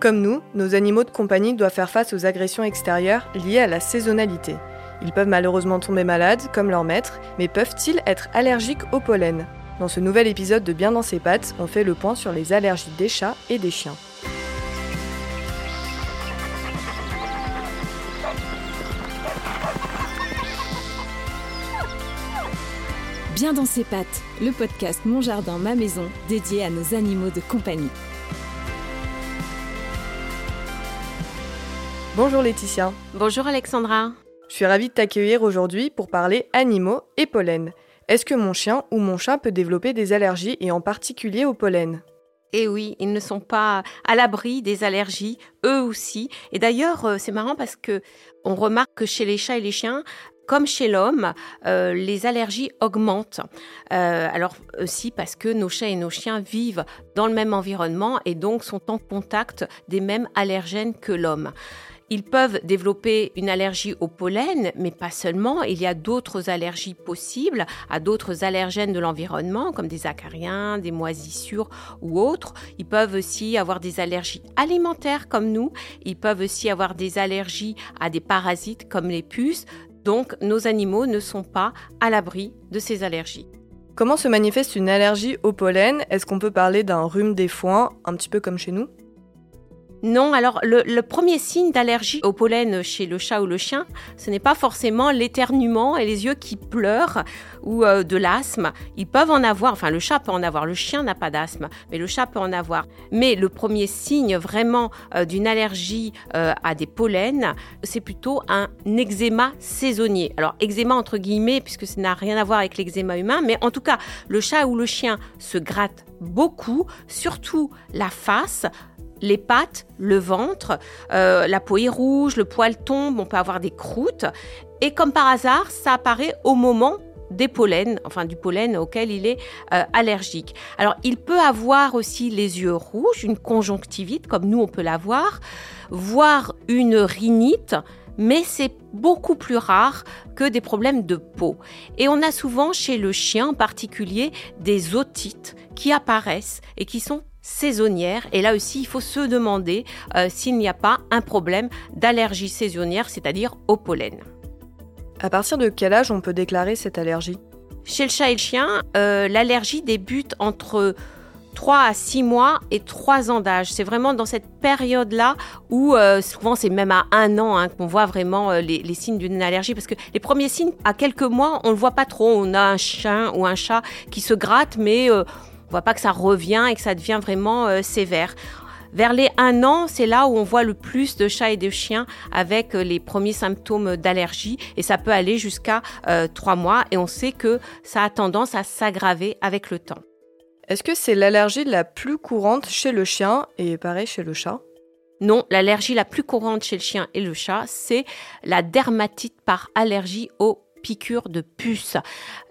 Comme nous, nos animaux de compagnie doivent faire face aux agressions extérieures liées à la saisonnalité. Ils peuvent malheureusement tomber malades, comme leur maître, mais peuvent-ils être allergiques au pollen? Dans ce nouvel épisode de Bien dans ses pattes, on fait le point sur les allergies des chats et des chiens. Bien dans ses pattes, le podcast Mon Jardin, ma maison, dédié à nos animaux de compagnie. Bonjour Laetitia. Bonjour Alexandra. Je suis ravie de t'accueillir aujourd'hui pour parler animaux et pollen. Est-ce que mon chien ou mon chat peut développer des allergies et en particulier au pollen? Eh oui, ils ne sont pas à l'abri des allergies, eux aussi. Et d'ailleurs, euh, c'est marrant parce que on remarque que chez les chats et les chiens, comme chez l'homme, euh, les allergies augmentent. Euh, alors aussi parce que nos chats et nos chiens vivent dans le même environnement et donc sont en contact des mêmes allergènes que l'homme. Ils peuvent développer une allergie au pollen, mais pas seulement. Il y a d'autres allergies possibles à d'autres allergènes de l'environnement, comme des acariens, des moisissures ou autres. Ils peuvent aussi avoir des allergies alimentaires comme nous. Ils peuvent aussi avoir des allergies à des parasites comme les puces. Donc nos animaux ne sont pas à l'abri de ces allergies. Comment se manifeste une allergie au pollen? Est-ce qu'on peut parler d'un rhume des foins, un petit peu comme chez nous? Non, alors le, premier signe d'allergie au pollen chez le chat ou le chien, ce n'est pas forcément l'éternuement et les yeux qui pleurent ou euh, de l'asthme. Ils peuvent en avoir, enfin le chat peut en avoir, le chien n'a pas d'asthme, mais le chat peut en avoir. Mais le premier signe vraiment euh, d'une allergie euh, à des pollens, c'est plutôt un eczéma saisonnier. Alors eczéma entre guillemets, puisque ça n'a rien à voir avec l'eczéma humain, mais en tout cas, le chat ou le chien se gratte beaucoup, surtout la face, les pattes, le ventre, euh, la peau est rouge, le poil tombe, on peut avoir des croûtes. Et comme par hasard, ça apparaît au moment des pollens, enfin du pollen auquel il est euh, allergique. Alors il peut avoir aussi les yeux rouges, une conjonctivite comme nous on peut l'avoir, voire une rhinite, mais c'est beaucoup plus rare que des problèmes de peau. Et on a souvent chez le chien en particulier des otites qui apparaissent et qui sont saisonnière. Et là aussi, il faut se demander euh, s'il n'y a pas un problème d'allergie saisonnière, c'est-à-dire au pollen. À partir de quel âge on peut déclarer cette allergie? Chez le chat et le chien, euh, l'allergie débute entre 3 à 6 mois et 3 ans d'âge. C'est vraiment dans cette période-là où euh, souvent c'est même à un an hein, qu'on voit vraiment les, les, signes d'une allergie parce que les premiers signes à quelques mois on ne le voit pas trop. On a un chien ou un chat qui se gratte mais on voit pas que ça revient et que ça devient vraiment euh, sévère. Vers les 1 an, c'est là où on voit le plus de chats et de chiens avec euh, les premiers symptômes d'allergie et ça peut aller jusqu'à 3 euh, mois et on sait que ça a tendance à s'aggraver avec le temps. Est-ce que c'est l'allergie la plus courante chez le chien et pareil chez le chat? Non, l'allergie la plus courante chez le chien et le chat, c'est la dermatite par allergie aux piqûres de puces.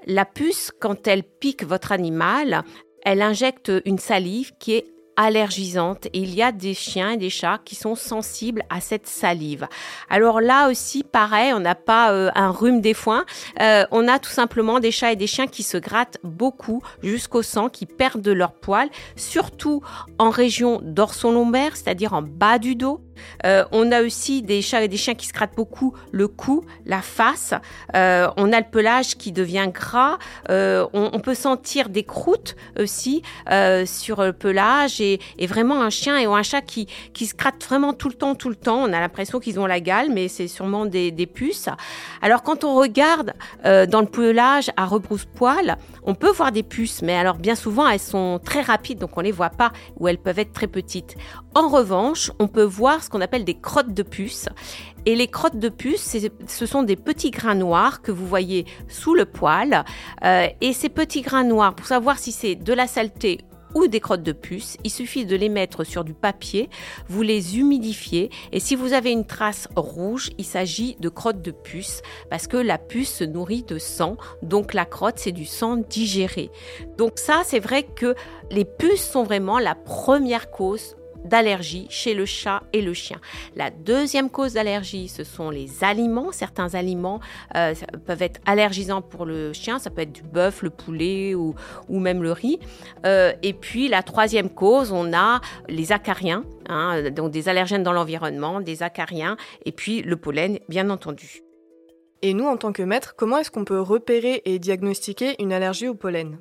La puce, quand elle pique votre animal, elle injecte une salive qui est allergisante et il y a des chiens et des chats qui sont sensibles à cette salive. Alors là aussi, pareil, on n'a pas euh, un rhume des foins, euh, on a tout simplement des chats et des chiens qui se grattent beaucoup jusqu'au sang, qui perdent leur poil, surtout en région dorso-lombaire, c'est-à-dire en bas du dos. Euh, on a aussi des chats et des chiens qui se grattent beaucoup le cou, la face. on a le pelage qui devient gras. On, on, peut sentir des croûtes aussi sur le pelage et, vraiment un chien et un chat qui, qui se gratte vraiment tout le temps, tout le temps. On a l'impression qu'ils ont la gale, mais c'est sûrement des, puces. Alors quand on regarde euh, dans le pelage à rebrousse-poil, on peut voir des puces, mais alors bien souvent elles sont très rapides, donc on les voit pas, ou elles peuvent être très petites. En revanche, on peut voir ce qu'on appelle des crottes de puces. Et les crottes de puces, ce sont des petits grains noirs que vous voyez sous le poil. Euh, et ces petits grains noirs, pour savoir si c'est de la saleté ou des crottes de puce. Il suffit de les mettre sur du papier, vous les humidifiez et si vous avez une trace rouge, il s'agit de crottes de puce parce que la puce se nourrit de sang, donc la crotte c'est du sang digéré. Donc ça c'est vrai que les puces sont vraiment la première cause d'allergie chez le chat et le chien. La deuxième cause d'allergie, ce sont les aliments. Certains aliments euh, peuvent être allergisants pour le chien, ça peut être du bœuf, le poulet ou, même le riz. Euh, et puis la troisième cause, on a les acariens, hein, donc des allergènes dans l'environnement, des acariens, et puis le pollen, bien entendu. Et nous, en tant que maître, comment est-ce qu'on peut repérer et diagnostiquer une allergie au pollen?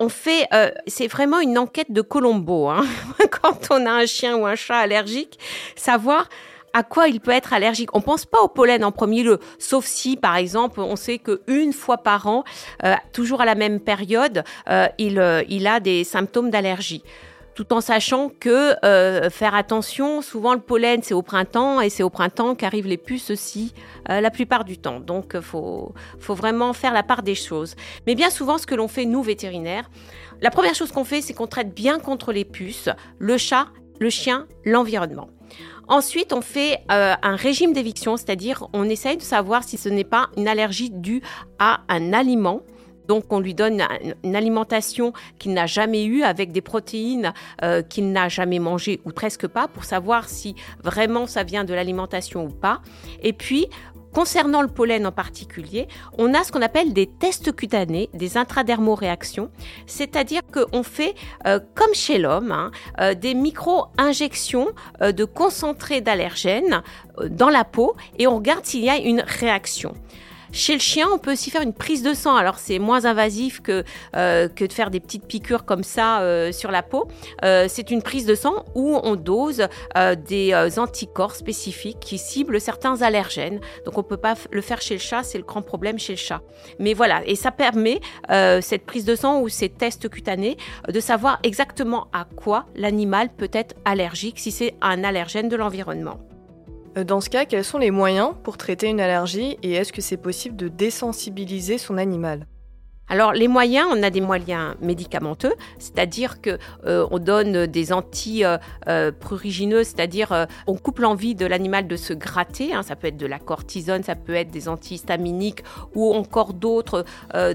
On fait, euh, c'est vraiment une enquête de Colombo. Hein. Quand on a un chien ou un chat allergique, savoir à quoi il peut être allergique. On pense pas au pollen en premier lieu, sauf si, par exemple, on sait qu'une fois par an, euh, toujours à la même période, euh, il a des symptômes d'allergie tout en sachant que euh, faire attention, souvent le pollen c'est au printemps et c'est au printemps qu'arrivent les puces aussi euh, la plupart du temps. Donc il faut, faut vraiment faire la part des choses. Mais bien souvent ce que l'on fait nous vétérinaires, la première chose qu'on fait c'est qu'on traite bien contre les puces, le chat, le chien, l'environnement. Ensuite, on fait euh, un régime d'éviction, c'est-à-dire on essaye de savoir si ce n'est pas une allergie due à un aliment donc on lui donne une alimentation qu'il n'a jamais eue avec des protéines euh, qu'il n'a jamais mangées ou presque pas pour savoir si vraiment ça vient de l'alimentation ou pas. Et puis Concernant le pollen en particulier, on a ce qu'on appelle des tests cutanés, des intradermoréactions, c'est-à-dire qu'on fait, euh, comme chez l'homme, hein, euh, des micro-injections de concentré d'allergènes dans la peau et on regarde s'il y a une réaction. Chez le chien, on peut aussi faire une prise de sang. Alors c'est moins invasif que, euh, que de faire des petites piqûres comme ça euh, sur la peau. Euh, c'est une prise de sang où on dose des anticorps spécifiques qui ciblent certains allergènes. Donc on peut pas le faire chez le chat, c'est le grand problème chez le chat. Mais voilà, et ça permet cette prise de sang ou ces tests cutanés de savoir exactement à quoi l'animal peut être allergique si c'est un allergène de l'environnement. Euh, dans ce cas, quels sont les moyens pour traiter une allergie et est-ce que c'est possible de désensibiliser son animal? Alors les moyens, on a des moyens médicamenteux, c'est-à-dire que euh, on donne des anti euh, euh c'est-à-dire on coupe l'envie de l'animal de se gratter. Hein, ça peut être de la cortisone, ça peut être des antihistaminiques ou encore d'autres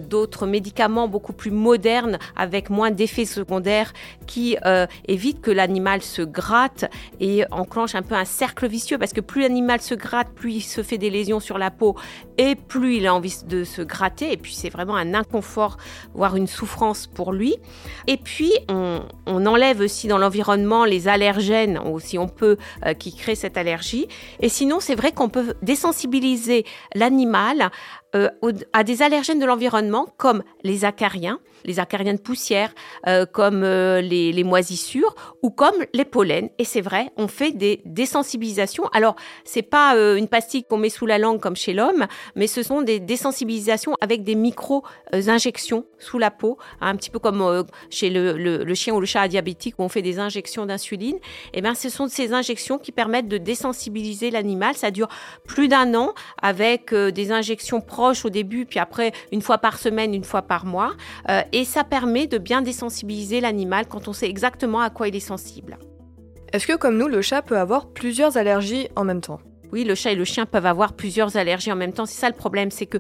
d'autres médicaments beaucoup plus modernes avec moins d'effets secondaires qui évitent que l'animal se gratte et enclenche un peu un cercle vicieux parce que plus l'animal se gratte, plus il se fait des lésions sur la peau et plus il a envie de se gratter et puis c'est vraiment un voire une souffrance pour lui. Et puis, on, enlève aussi dans l'environnement les allergènes, si on peut, euh, qui créent cette allergie. Et sinon, c'est vrai qu'on peut désensibiliser l'animal euh, à des allergènes de l'environnement comme les acariens, les acariens de poussière, euh, comme euh, les, moisissures ou comme les pollens. Et c'est vrai, on fait des désensibilisations. Alors, c'est pas une pastille qu'on met sous la langue comme chez l'homme, mais ce sont des désensibilisations avec des micro-injections sous la peau, un petit peu comme chez le, chien ou le chat diabétique où on fait des injections d'insuline. Et eh bien, ce sont ces injections qui permettent de désensibiliser l'animal. Ça dure plus d'un an avec des injections propres au début, puis après une fois par semaine, une fois par mois. Euh, et ça permet de bien désensibiliser l'animal quand on sait exactement à quoi il est sensible. Est-ce que comme nous, le chat peut avoir plusieurs allergies en même temps? Oui, le chat et le chien peuvent avoir plusieurs allergies en même temps. C'est ça le problème, c'est que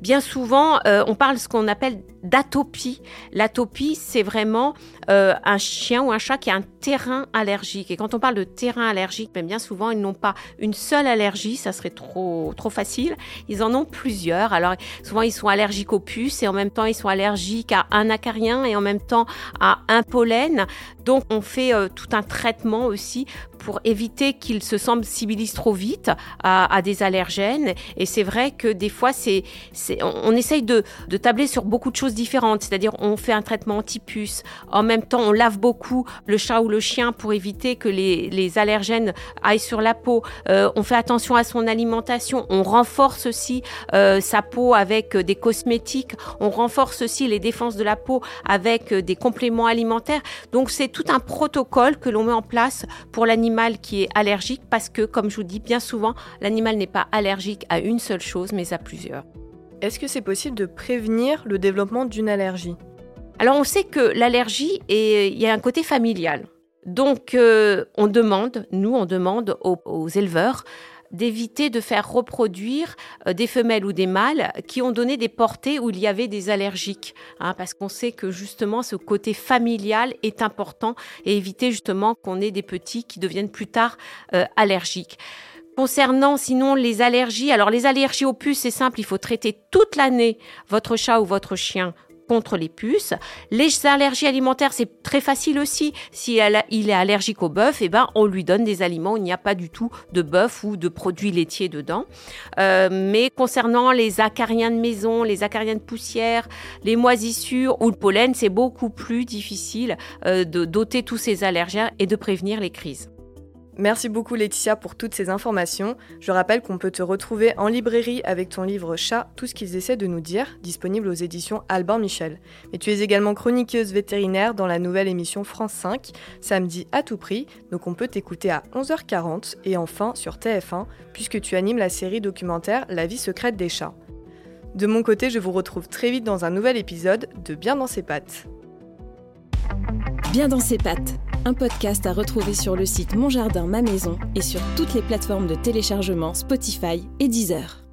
bien souvent, euh, on parle de ce qu'on appelle d'atopie. L'atopie, c'est vraiment euh, un chien ou un chat qui a un terrain allergique. Et quand on parle de terrain allergique, ben, bien souvent, ils n'ont pas une seule allergie, ça serait trop, trop facile. Ils en ont plusieurs. Alors, souvent, ils sont allergiques aux puces et en même temps, ils sont allergiques à un acarien et en même temps à un pollen. Donc, on fait euh, tout un traitement aussi pour éviter qu'ils se sensibilisent trop vite à, des allergènes. Et c'est vrai que des fois, c'est, on, on, essaye de, de tabler sur beaucoup de choses différentes. C'est-à-dire, on fait un traitement anti-puce. En même temps, on lave beaucoup le chat ou le chien pour éviter que les, les allergènes aillent sur la peau. Euh, on fait attention à son alimentation. On renforce aussi euh, sa peau avec des cosmétiques. On renforce aussi les défenses de la peau avec des compléments alimentaires. Donc, c'est tout un protocole que l'on met en place pour l'animal qui est allergique parce que, comme je vous dis bien souvent, l'animal n'est pas allergique à une seule chose, mais à plusieurs. Est-ce que c'est possible de prévenir le développement d'une allergie? Alors on sait que l'allergie, il y a un côté familial. Donc, euh, on demande, nous, on demande aux, éleveurs d'éviter de faire reproduire euh, des femelles ou des mâles qui ont donné des portées où il y avait des allergiques, hein, parce qu'on sait que justement ce côté familial est important et éviter justement qu'on ait des petits qui deviennent plus tard euh, allergiques. Concernant sinon les allergies, alors les allergies aux puces, c'est simple, il faut traiter toute l'année votre chat ou votre chien contre les puces. Les allergies alimentaires, c'est très facile aussi. Si il est allergique au bœuf, eh ben, on lui donne des aliments où il n'y a pas du tout de bœuf ou de produits laitiers dedans. Euh, mais concernant les acariens de maison, les acariens de poussière, les moisissures ou le pollen, c'est beaucoup plus difficile euh, de doter tous ces allergènes et de prévenir les crises. Merci beaucoup Laetitia pour toutes ces informations. Je rappelle qu'on peut te retrouver en librairie avec ton livre Chat, tout ce qu'ils essaient de nous dire, disponible aux éditions Albin Michel. Mais tu es également chroniqueuse vétérinaire dans la nouvelle émission France 5, samedi à tout prix, donc on peut t'écouter à 11h40 et enfin sur TF1, puisque tu animes la série documentaire La vie secrète des chats. De mon côté, je vous retrouve très vite dans un nouvel épisode de Bien dans ses pattes. Bien dans ses pattes un podcast à retrouver sur le site Mon Jardin, Ma Maison et sur toutes les plateformes de téléchargement Spotify et Deezer.